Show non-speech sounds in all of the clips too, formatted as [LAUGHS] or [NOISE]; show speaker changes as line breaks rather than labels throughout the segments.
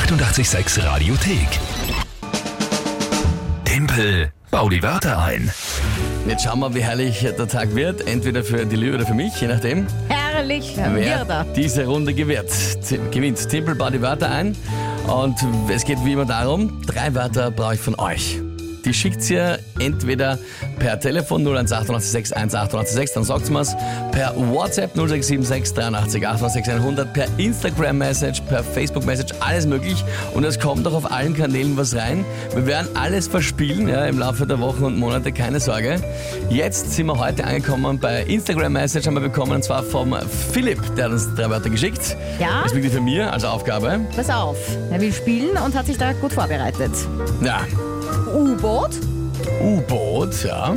886 Radiothek. Tempel, bau die Wörter ein.
Jetzt schauen wir, wie herrlich der Tag wird. Entweder für die Lü oder für mich, je nachdem.
Herrlich
Wer
wird er.
diese Runde gewinnt. Z- gewinnt. Timpel baut die Wörter ein. Und es geht wie immer darum, drei Wörter brauche ich von euch. Die schickt ihr entweder per Telefon 01886 1886, dann sagt mir's, per WhatsApp 0676 83 88 100, per Instagram-Message, per Facebook-Message, alles möglich. Und es kommt auch auf allen Kanälen was rein. Wir werden alles verspielen ja, im Laufe der Wochen und Monate, keine Sorge. Jetzt sind wir heute angekommen bei Instagram-Message, haben wir bekommen, und zwar vom Philipp, der hat uns drei Wörter geschickt.
Ja?
Das wirklich für mir als Aufgabe.
Pass auf, er will spielen und hat sich da gut vorbereitet.
Ja,
U-Boot,
U-Boot, ja.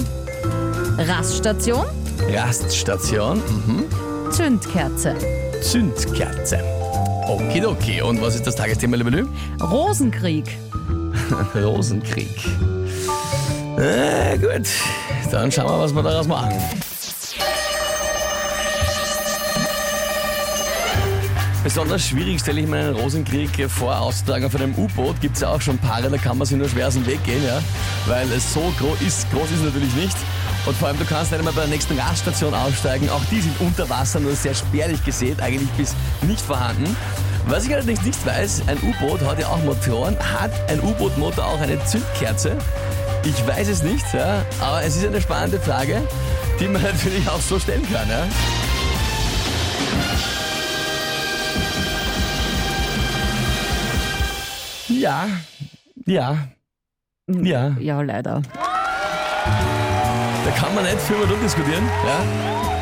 Raststation,
Raststation, mhm.
Zündkerze,
Zündkerze. Okidoki. Und was ist das Tagesthema, liebe Lü?
Rosenkrieg, [LAUGHS]
Rosenkrieg. Äh, gut, dann schauen wir, was wir daraus machen. Besonders schwierig stelle ich mir einen Rosenkrieg vor, auszutragen auf einem U-Boot. Gibt es ja auch schon Paare, da kann man sich nur schwer aus dem Weg gehen, ja? weil es so groß ist, groß ist natürlich nicht. Und vor allem, du kannst nicht einmal bei der nächsten Raststation aussteigen. Auch die sind unter Wasser, nur sehr spärlich gesät, eigentlich bis nicht vorhanden. Was ich allerdings nicht weiß, ein U-Boot hat ja auch Motoren. Hat ein U-Boot-Motor auch eine Zündkerze? Ich weiß es nicht, ja, aber es ist eine spannende Frage, die man [LAUGHS] natürlich auch so stellen kann. Ja? Ja, ja, ja.
ja leider.
Da kann man nicht viel mehr diskutieren. Ja?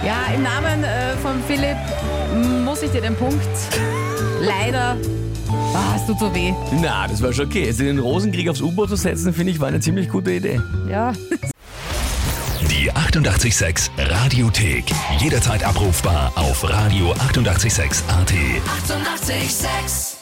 Ja, im Namen äh, von Philipp muss ich dir den Punkt leider... Ah, es tut so weh.
Na, das war schon okay. Jetzt den Rosenkrieg aufs U-Boot zu setzen, finde ich, war eine ziemlich gute Idee.
Ja.
Die 886 Radiothek. Jederzeit abrufbar auf radio886.at. 886!
886